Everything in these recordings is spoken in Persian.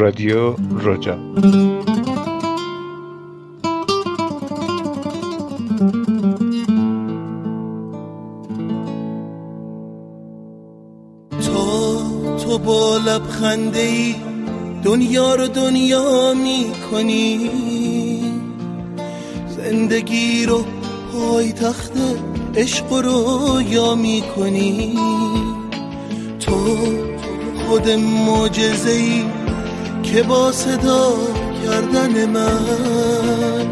رادیو رجا تا تو با لبخنده ای دنیا رو دنیا می کنی زندگی رو پای تخت عشق رو یا می کنی تو خود معجزه ای که با صدا کردن من.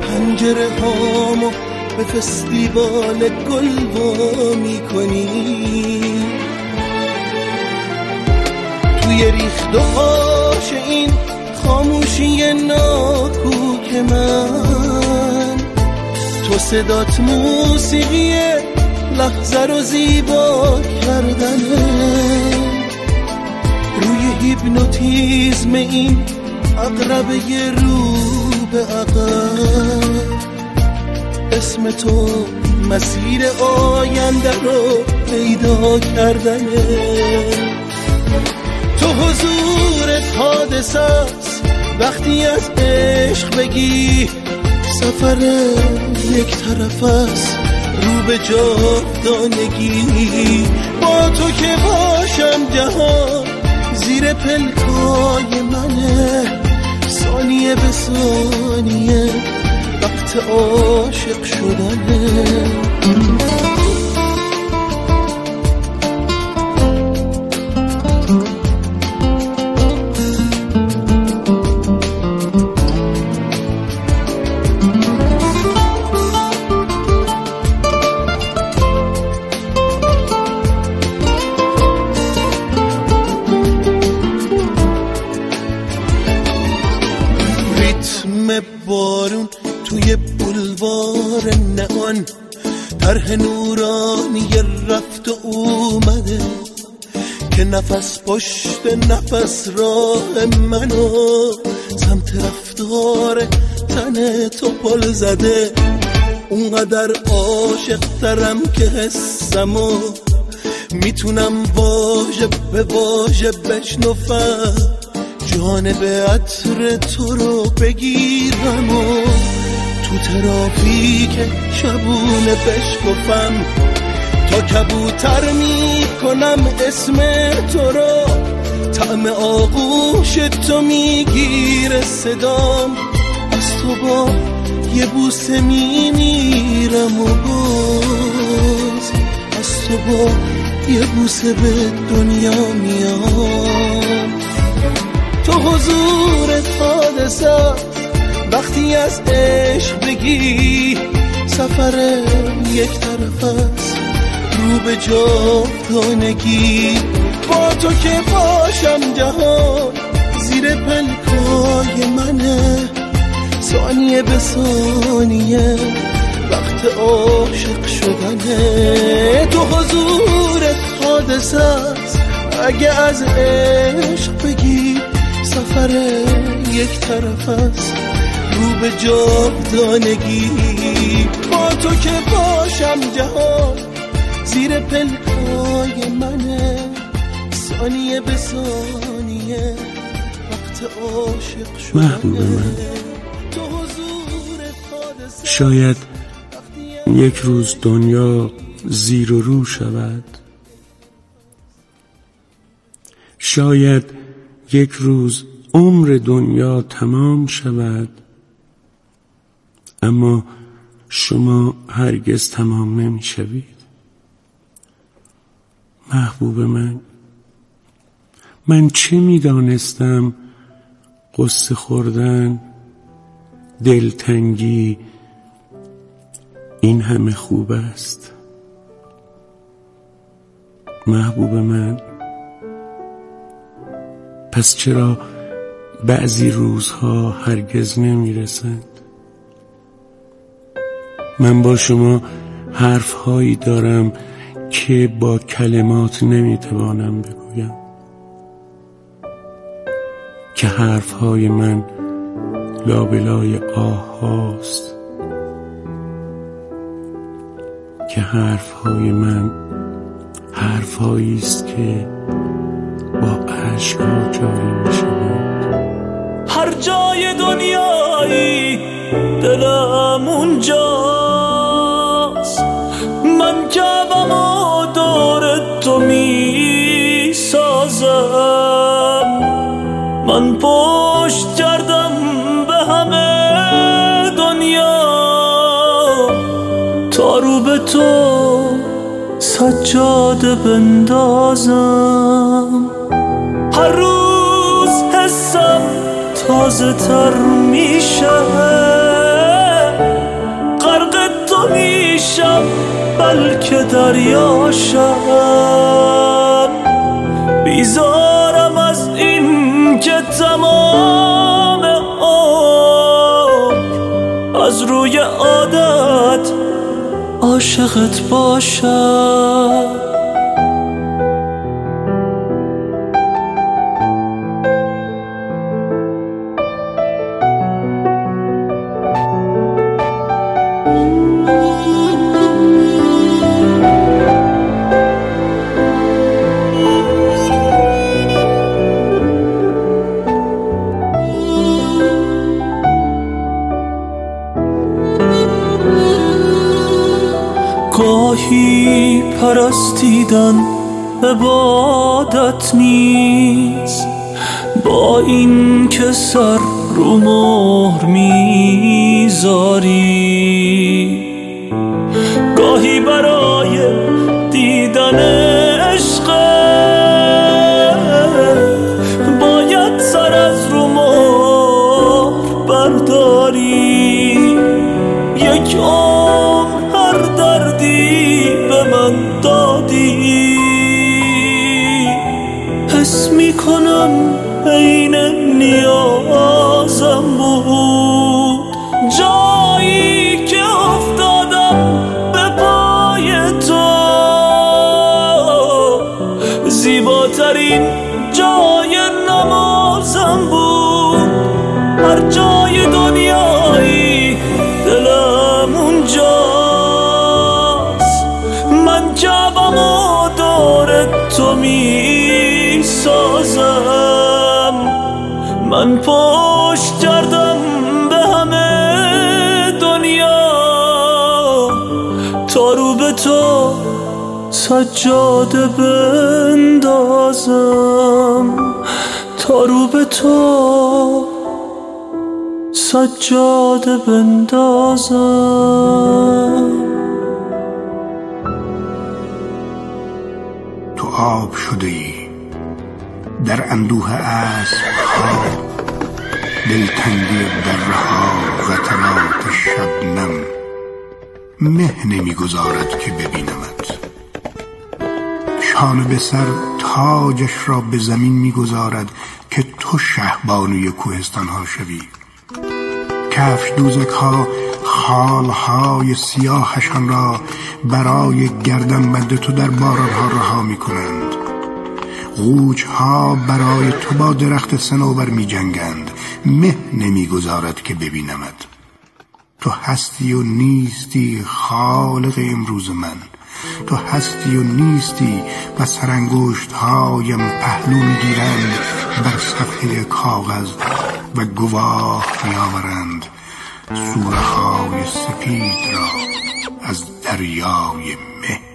پنجره هامو به فستیوال گل می کنی. توی ریخت و خاش این خاموشی ناکوک من. تو صدات موسیقی لحظه رو زیبا کردنه هیپنوتیزم این اقربه رو به عقب. اسم تو مسیر آینده رو پیدا کردنه. تو حضورت حادث است. وقتی از عشق بگی سفر یک طرف است. رو به جاودانگی. با تو که باشم جهان زیر پلکای منه. ثانیه به ثانیه وقت عاشق شدنه. نفس پشت نفس راه منو. سمت رفتار تن تو پل زده. اونقدر عاشق ترم که حسمو. می‌تونم واژه به واژه بشنفم جانب عطر تو رو بگیرم و تو ترافیک شبونه بشکفم تا کبوتر می‌کنم اسم تو رو. طعم آغوش تو می‌گیره صدام. از تو با یه بوسه میمیرم و باز از تو با یه بوسه به دنیا میام تو حضور حادثه وقتی از عشق بگی سفر یک طرف است. رو به جاودانگی. با تو که باشم جهان زیر پلکای منه. ثانیه به ثانیه وقت عاشق شدنه. تو حضور حادثه است. اگه از عشق بگی سفر یک طرف است. رو به جاودانگی. با تو که باشم جهان زیر پلکای منه ثانیه به ثانیه وقت عاشق شدنه. محبوب من. شاید یک روز دنیا زیر و رو شود. شاید یک روز عمر دنیا تمام شود. اما شما هرگز تمام نمی شوید محبوب من. من چه می دانستم قصه خوردن دلتنگی این همه خوب است. محبوب من. پس چرا بعضی روزها هرگز نمی‌رسند من با شما حرفهایی دارم که با کلمات نمی‌توانم بگویم. که حرفهای من لابلای آه هاست. که حرفهای من حرفهایی است که با اشکها جاری می شود جای دنیایی دلم اونجاست سجاده بندازم. هر روز حسم تازه تر میشه. غرق تو میشم بلکه دریاشم. بیزارم عاشقت باشم. گاهی پرستیدن عبادت نیست. با این که سر رو مهر می‌ذاری. گاهی برای دیدن تا رو به تو سجاده بندازم. تا رو به تو سجاده بندازم. تو آب شده ای در اندوه اسب دلتنگی در ها قطرات شبنم. مه نمی‌گذارد که ببینمت. شانه به سر تاجش را به زمین می‌گذارد که تو شهبانوی کوهستان ها شوی. کفش دوزک ها خال های سیاهشان را برای گردن بند تو در باران ها رها می کنند قوچ ها برای تو با درخت سنوبر می جنگند مه نمی گذارد که ببینمد تو هستی و نیستی خالق امروز من. تو هستی و نیستی و سرانگشت هایم پهلو می‌گیرند بر صفحه کاغذ و گواه میآورند سوره های سپید را از دریای مه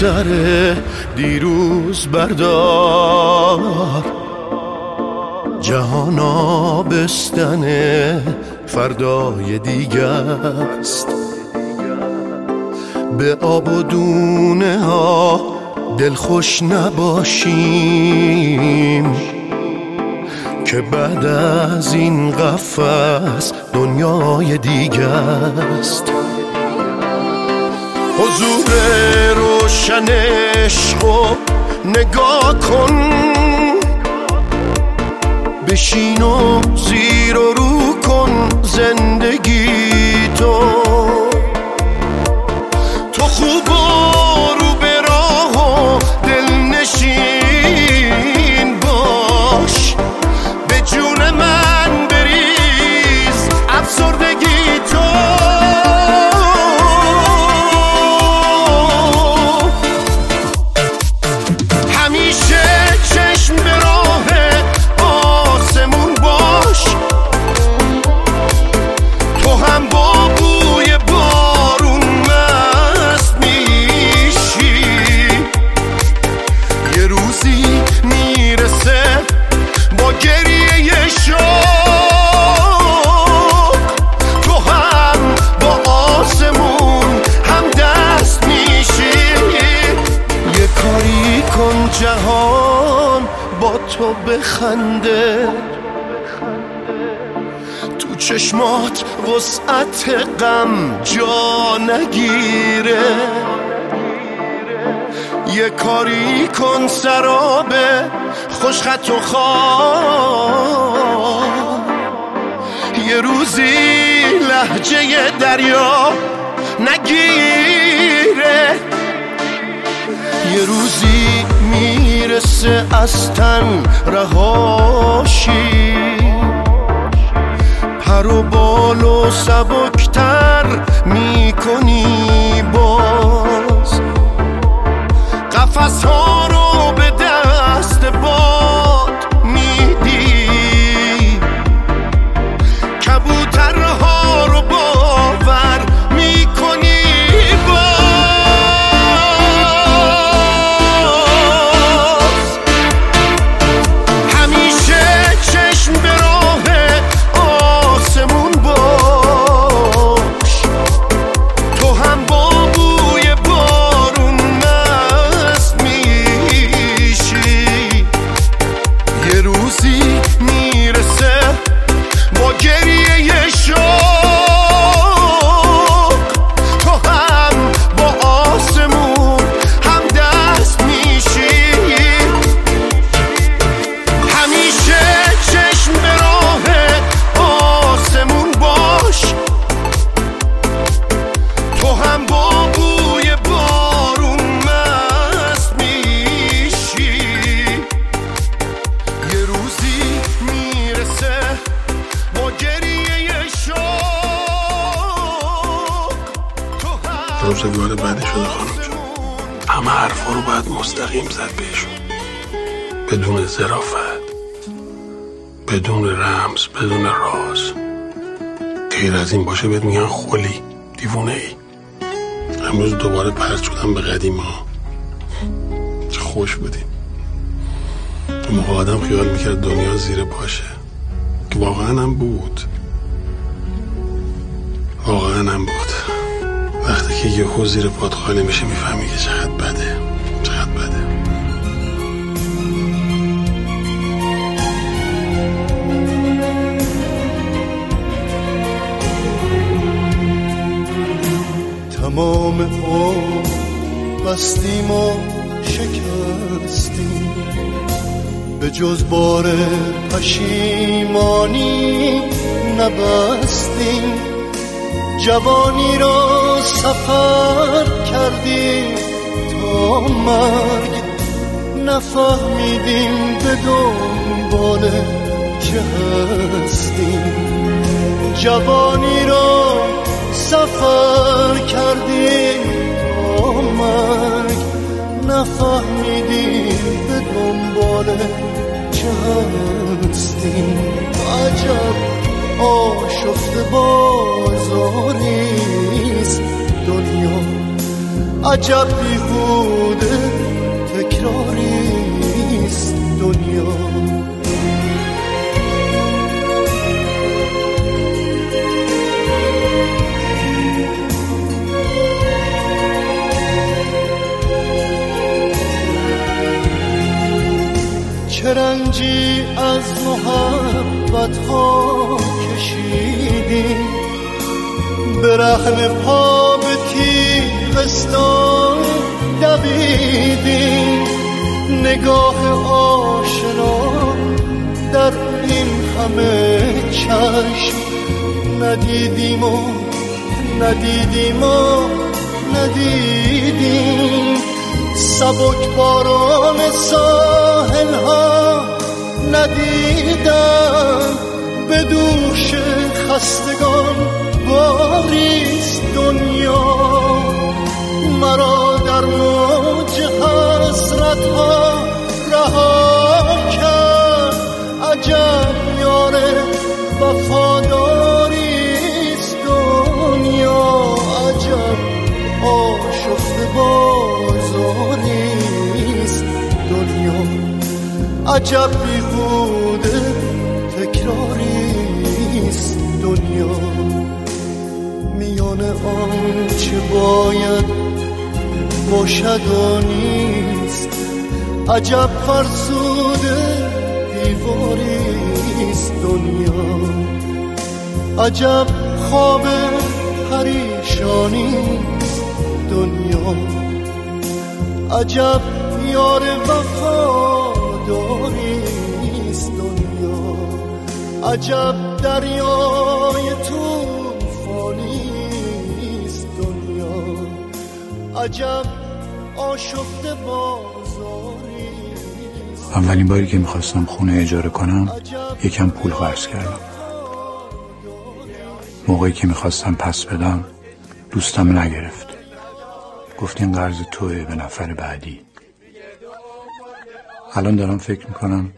سر دیروز بردار. جهان آبستن فردای دیگه است به آب و دونه ها دلخوش نباشیم که بعد از این قفس دنیای دیگه است حضور روشن عشق و نگاه کن. بشین و زیر و رو کن زندگی. غم جا نگیره. یه کاری کن سراب خوشخط و خواه یه روزی لحجه دریا نگیره. یه روزی می‌رسه از تن رهاشی پر و بال و سبکتر می‌کنی باز. قفص ها رو روزگار بعدی شده خانم جان. همه حرفا رو باید مستقیم زد بهشون. بدون ظرافت بدون رمز بدون راز. غیر از این باشه بهت میگن خلی دیوونه ای. امروز دوباره پرد شدم به قدیم ها چه خوش بودیم اون موقع آدم خیال می‌کرد دنیا زیر باشه که واقعا هم بود. واقعا هم بود. که یه زیر پاد خالی میشه می‌فهمی که چقدر بده. چقدر بده. تمام عمر بستیم و شکستیم. به جز بار پشیمانی نبستیم. جوانی را سفر کردیم تا مرگ نفهمیدیم به دنبال چه هستیم جوانی را سفر کردیم تا مرگ نفهمیدیم به دنبال چه هستیم عجب آشفته بازاریست دنیا عجب بیهوده تکراریست. دنیا چه رنجی از محبت ها کشیدیم به رحم پا به تیغستان دویدیم نگاه آشنا در این همه چشم ندیدیم و ندیدیم و ندیدیم. سبک باران ساحل ها ندیدم به دوش خستگان باریست عجب بیهوده تکراریست دنیا. میان آنچه باید باشد و نیست. عجب فرسوده دیواریست دنیا. عجب خواب پریشانیست دنیا. عجب یار وفاداریست عجب دریای توفانیست دنیا. عجب آشفته بازاریست اولین باری که می‌خواستم خونه اجاره کنم یکم پول قرض کردم. موقعی که می‌خواستم پس بدم دوستم نگرفت. گفت این قرض توه به نفر بعدی. الان دارم فکر می‌کنم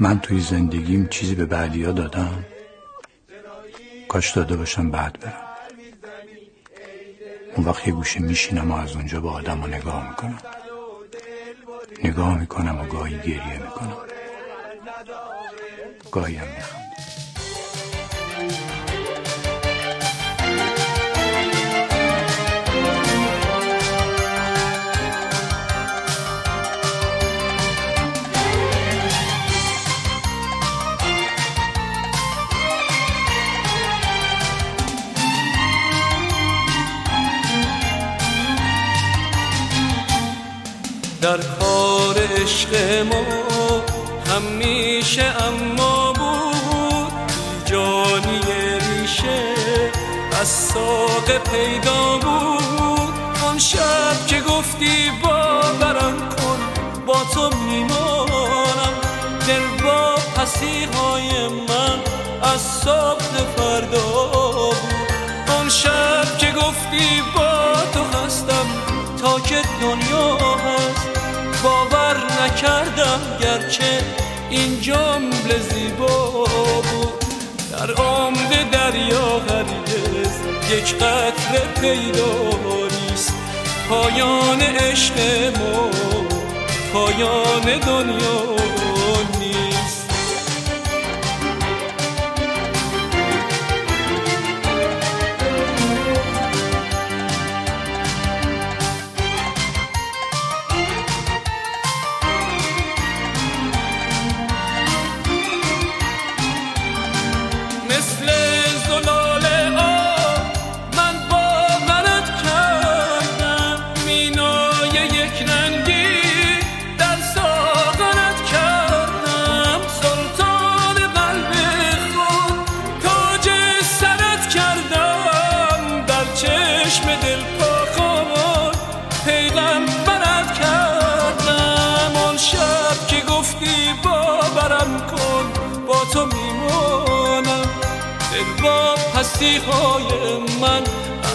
من توی زندگیم چیزی به بعدی ها دادم. کاش داده باشم بعد برم. اون وقت یه گوشه میشینم و از اونجا به آدم نگاه می‌کنم. نگاه می‌کنم و گاهی گریه می‌کنم. گاهی هم می‌خوام در کار عشق ما همیشه اما بود. جانی ریشه از ساق پیدا بود. آن شب که گفتی باورم کن با تو میمانم. دل با پسی های من از صبح فردا بود. آن شب که گفتی با تو هستم تا که دنیا هست نکردم گرچه این جمله زیبا بود. در عمد دریا هرگز یک قطره پیدا نیست. پایان عشق ما پایان دنیا های من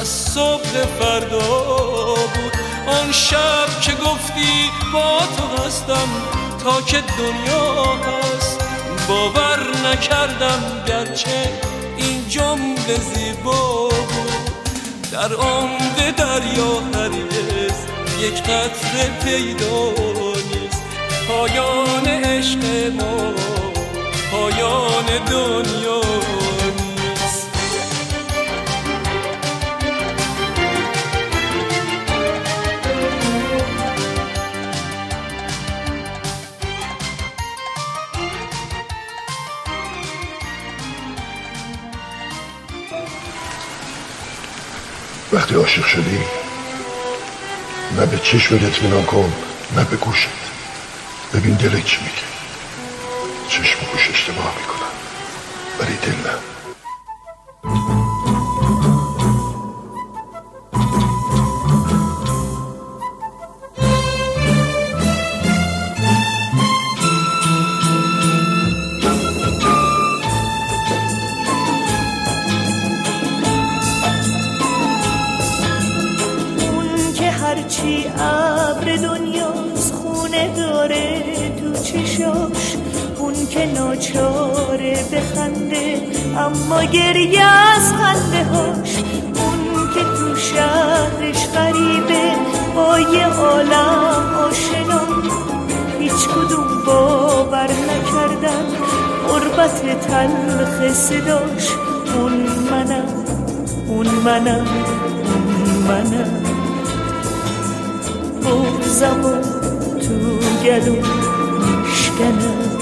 از صبح فردا بود. آن شب که گفتی با تو هستم تا که دنیا هست. باور نکردم گرچه این جمله زیبا بود. در عمق دریا هرگز یک قطره پیدا نیست. پایان عشق ما پایان دنیا وقتی عاشق شدی نه به چشمت اطمینان کن نه به گوشت. ببین دلت چی میگه. چشم و گوش اشتباه می‌کنن برای دلم اون ناچاره بخنده اما گریه از خنده هاش. اون که تو شهرش غریبه با یه عالم آشنا. هیچ کدوم باور نکردن غربت تلخ صداش. اون منم اون منم اون منم. بغزم و تو گلو میشکنم.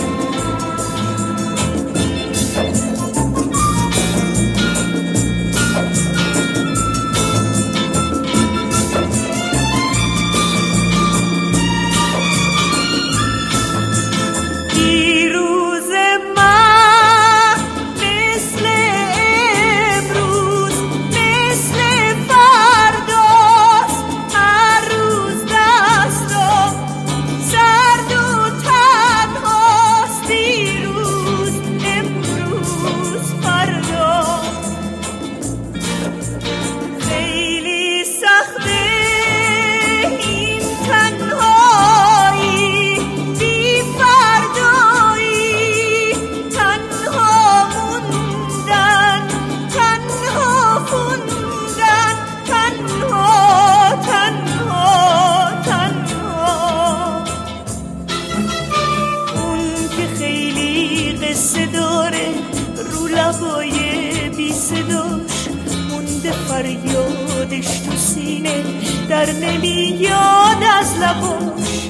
در نمیاد از لباش.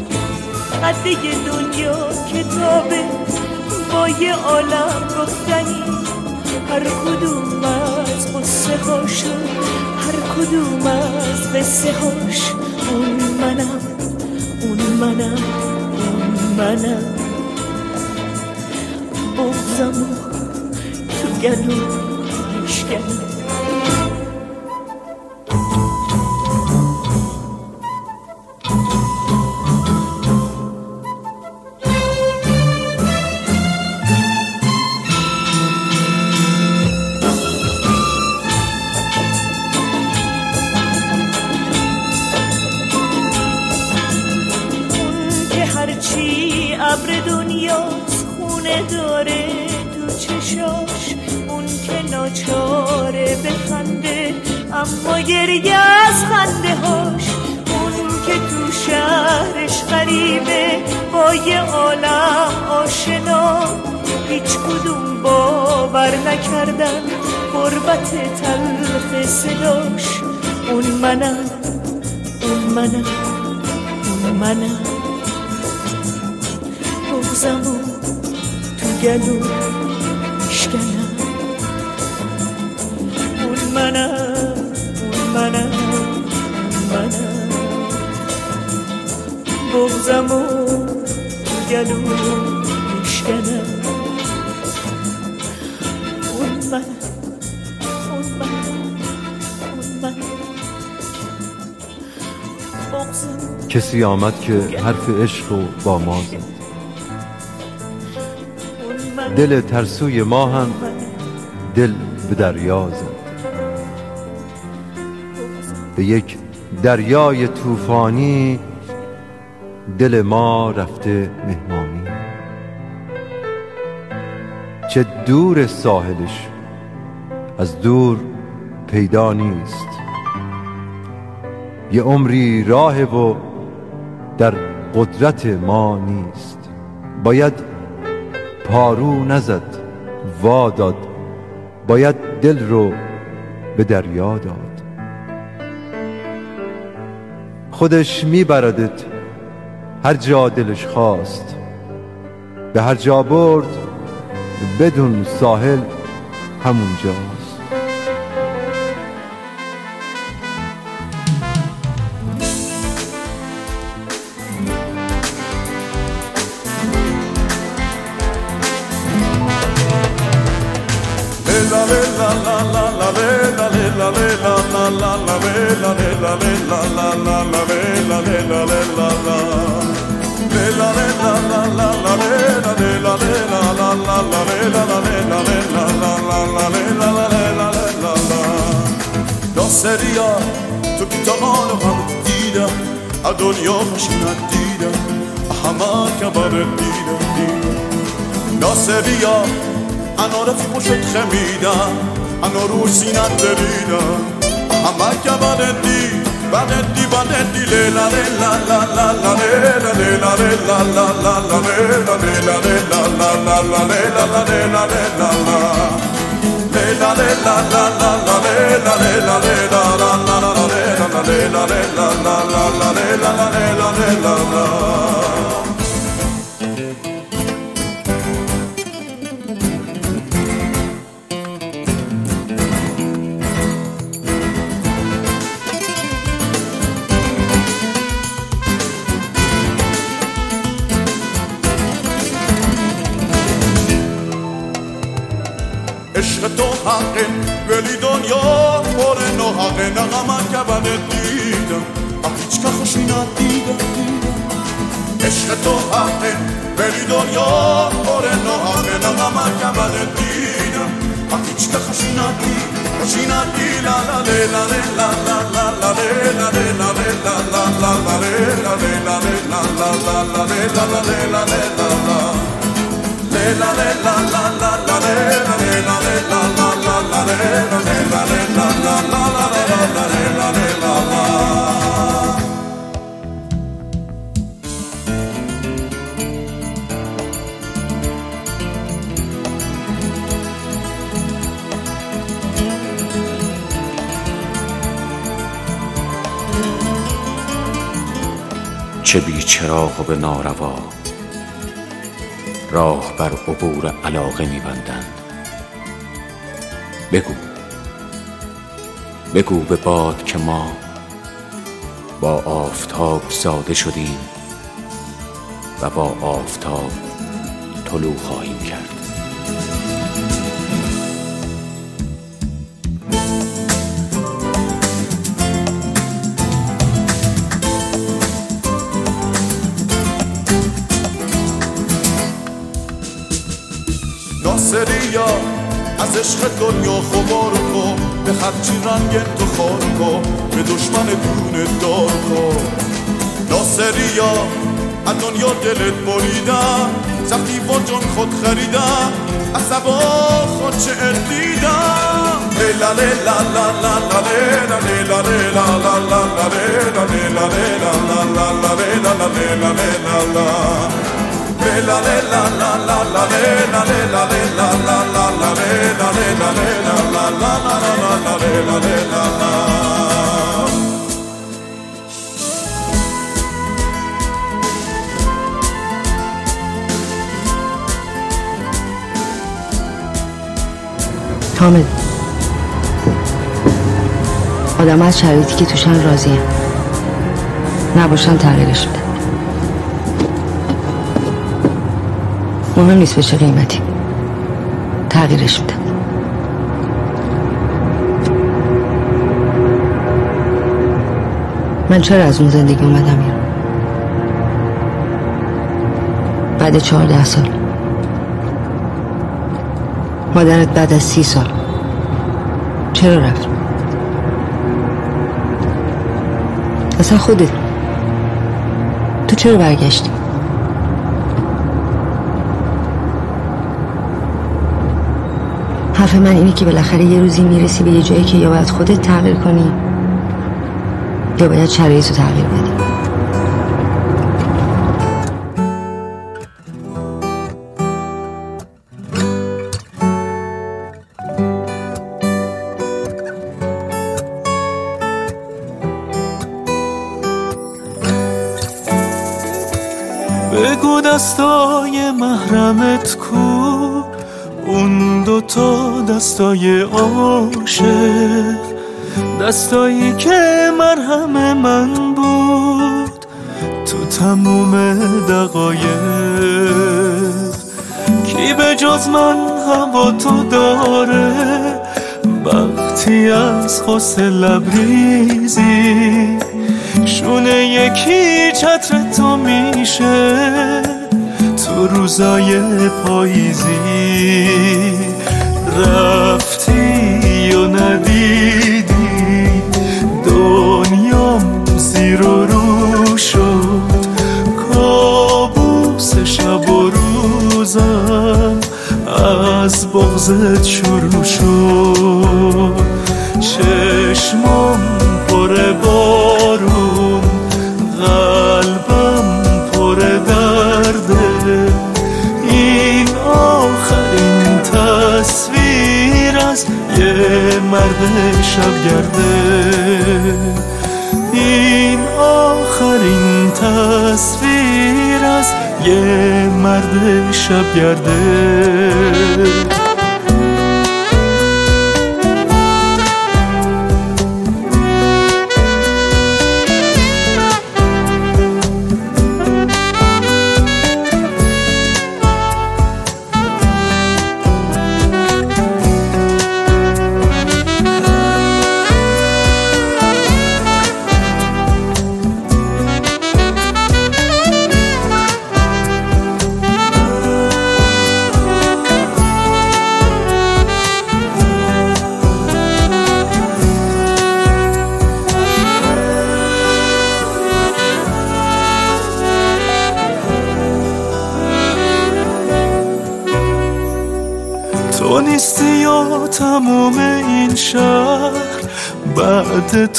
قده دنیا کتابه با یه عالم گفتنی. هر کدوم از قصه هاشو هر کدوم از قصه هاش. اون منم اون منم اون منم. بغزم تو گلو میشکنم غریبه با یه عالم آشنا هیچ کدوم باور نکردن غربت تلخ صداش. اون منم اون منم اون منم. بغزم و تو گلو میشکنم اون منم اون منم اون منم. بغزم و تو گلو میشکنم اون منم اون منم اون منم بغزم. کسی آمد که حرف عشق و با ما زد. دل ترسوی ما هم دل به دریا زد. به یک دریای طوفانی دل ما رفته مهمانی. چه دور ساحلش از دور پیدا نیست. یه عمری راه و در قدرت ما نیست. باید پارو نزد وا داد. باید دل رو به دریا داد. خودش میبردت هر جا دلش خواست به هر جا برد بدون ساحل همونجاست ناصریا انا رفی خوشت خمیدم انا رو سینت بریدم همه که بر دی بندی بندی لیلا لیلا لا لا لا لیلا لیلا لیلا لا لا لا لیلا لیلا لیلا لا لا لا لیلا لا لیلا لیلا لا la la la la ένα γαμάκια βανετίδα Απίτς κάχος είναι αντίδα Εσχετό χαμεν περιδοριό Ωραινό χαμεν ένα γαμάκια βανετίδα Απίτς κάχος είναι αντίδα Συναντή λα λα λε λα λε λα λα λα λα λε λα λε λα λε λα λα λα λα λε λα λε λα λε λα λα λα λα λα λα λα λα چه بی چراغ و به ناروا. راه بر عبور علاقه میبندند. بگو. بگو به باد که ما با آفتاب زاده شدیم و با آفتاب طلوع خواهیم. از عشق دنیا خبار کن به خرچی رنگ تو خار کن به دشمن دون دار کن ناصریا از دنیا دلت بریدم زخمی با جان خود خریدم سبا خود چه دیدم لیلا لا لا لا لیلا لیلا لیلا لا لا لا لیلا لیلا لیلا لا لا لا لیلا لیلا لا کامل آدم از شرایطی که توشن راضی نباشن تغییرش بده. مهم نیست به چه قیمتی. تغییرش میدم من چرا از اون زندگی اومدم ایران بعد چهارده سال. مادرت بعد از سی سال. چرا رفت؟ اصلا خودت. تو چرا برگشتی؟ حرف من اینه که بالاخره یه روزی می‌رسی به یه جایی که یا باید خودت تغییر کنی یا باید شرایط رو تغییر بدی. بگو دستای محرمت کو. اون دوتا دستای عاشق. دستایی که مرهم من بود تو تموم دقایق. کی به جز من هوا تو داره؟ وقتی از خسته لبریزی شونه یکی چتر تو میشه. تو روزای پاییزی. رفتی زیر و رو شد. کابوس شب و روزم از بغزت شروع شد. چشمام پر بارون قلبم پر درده. این آخرین تصویر از یه مرد شبگرده این آخرین تصویر از یه مرد شبگرده تو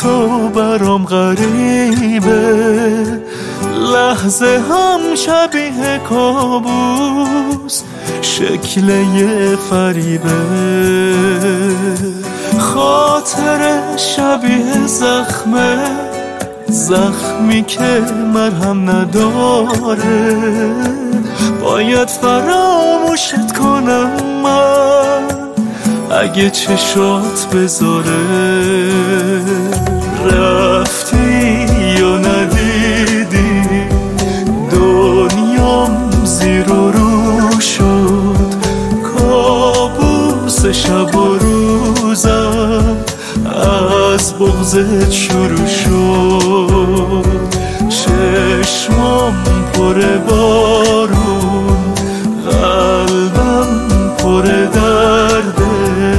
تو برام غریبه. لحظه هم شبیه کابوس شکل یه فریبه. خاطر شبیه زخمه زخمی که مرهم نداره. باید فراموشت کنم من اگه چشات بذاره. شب و روزم از بغزت شروع شد. چشمام پر بارون قلبم پر درده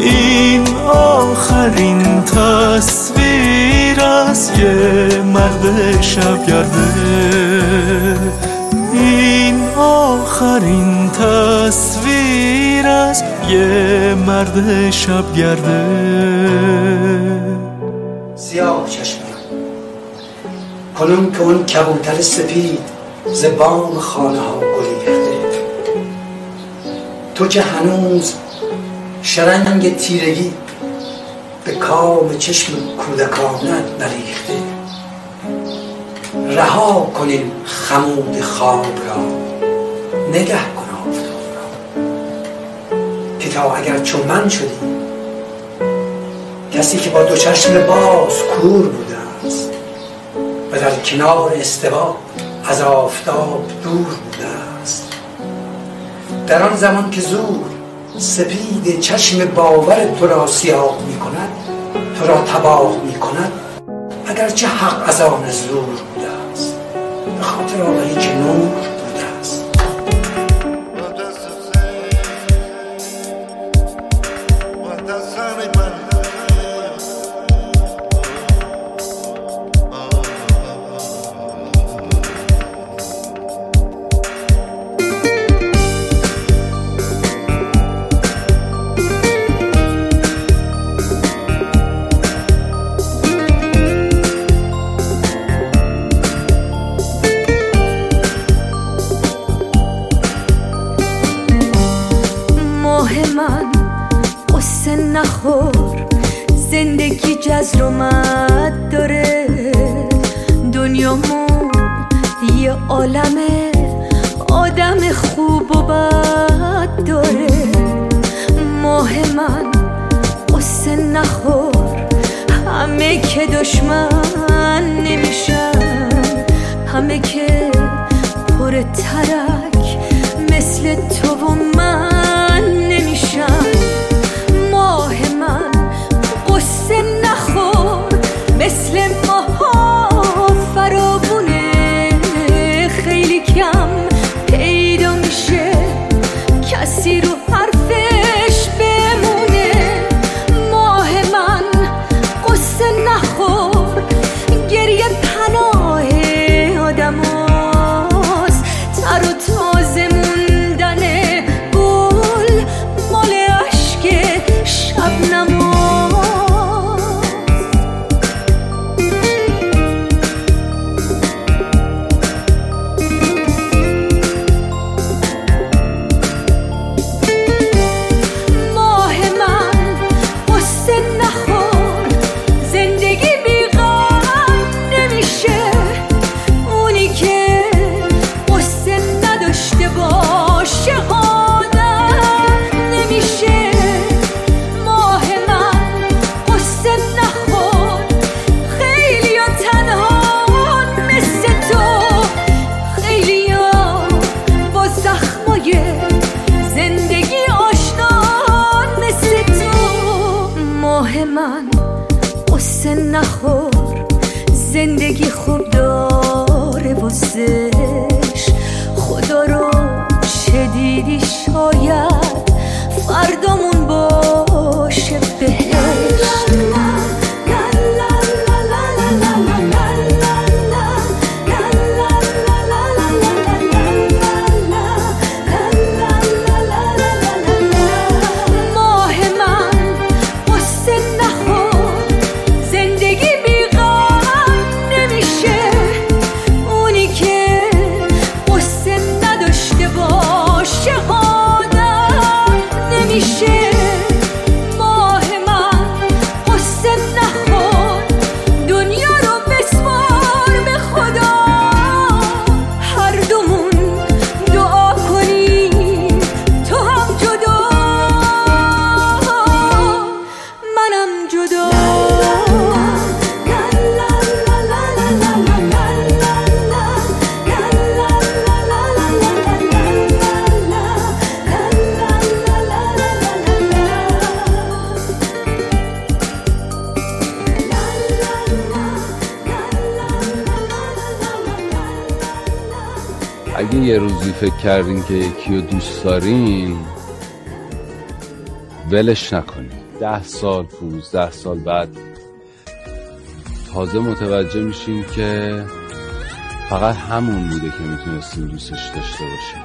این آخرین تصویر از یه مرد شبگرده یه مرد شبگرده سیاه چشمم کنون که اون کبوتر سپید ز بام خانه ها گریخته تو که هنوز شرنگ تیرگی به کام چشم کودکانت نریخته. رها کنیم خمود خواب را. نگه که اگر چون من شدی. کسی که با دو چشم باز کور بوده است و در کنار استوا از آفتاب دور بوده است. در آن زمان که زور سپید چشم باور تو را سیاه می کند تو را تباه می کند اگرچه حق از آن زور بوده است. به خاطر آقایی که نور آدم خوب و بد داره. ماه من قصه نخور. همه که دشمن نمیشن. همه که پر ترک مثل تو و من نمیشن. ماه من قصه نخور. مثل روزی فکر کردین که یکی رو دوست دارین ولش نکنین. ده سال پونزده سال بعد تازه متوجه میشین که فقط همون بوده که می‌تونستین دوستش داشته باشین.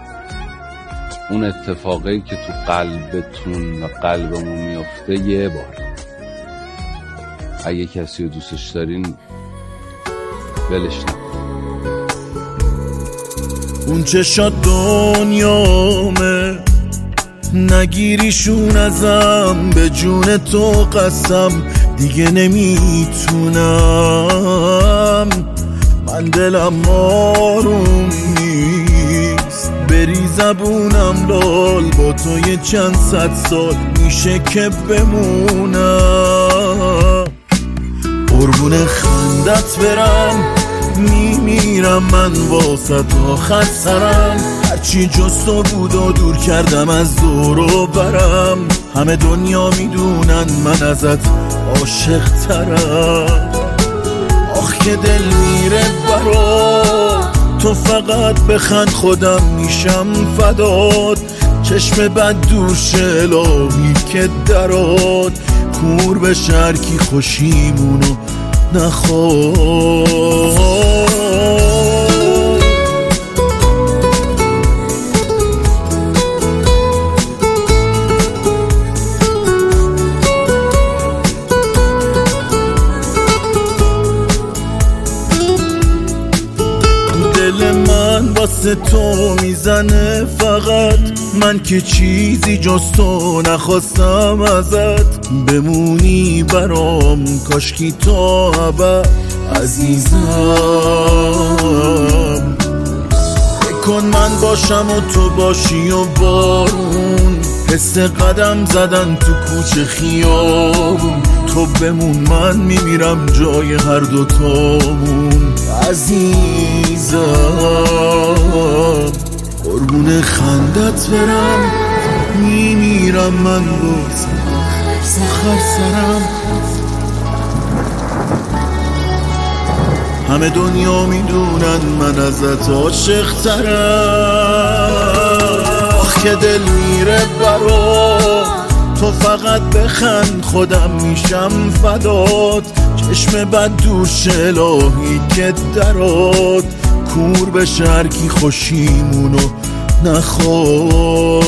اون اتفاقی که تو قلبتون و قلبمون میفته یه بار. اگه کسی رو دوستش دارین ولش نکنین اون چشات دنیامه نگیریشون ازم به جون تو قسم. دیگه نمی‌تونم. من دلم آروم نیست. بری زبونم لال با تو یه چند صد سال میشه که بمونم. قربون خندت برم. میمیرم من واسه آخر سرم. هرچی جز تو بود و دور کردم از دور و برم. همه دنیا می‌دونن من ازت عاشق ترم. آخ که دل میره برا. تو فقط بخند خودم میشم فداد چشم بد دور شه الهی که دراد کور به شرکی خوشیمونو من واسه تو می‌زنه فقط. من که چیزی جز تو نخواستم ازت. بمونی برام کاشکی تو ابد عزیزم. کن من باشم و تو باشی و بارون. حس قدم زدن تو کوچه خیابون. تو بمون من میمیرم جای هر دوتامون. عزیزم قربون خندت برم. میمیرم من باز آخر سرم؟ همه دنیا می‌دونن من ازت عاشق ترم آخ که دل میره برا. تو فقط بخند خودم میشم فداد چشم بد دور شه الهی که دراد کور به شرکی خوشیمونو نخواد.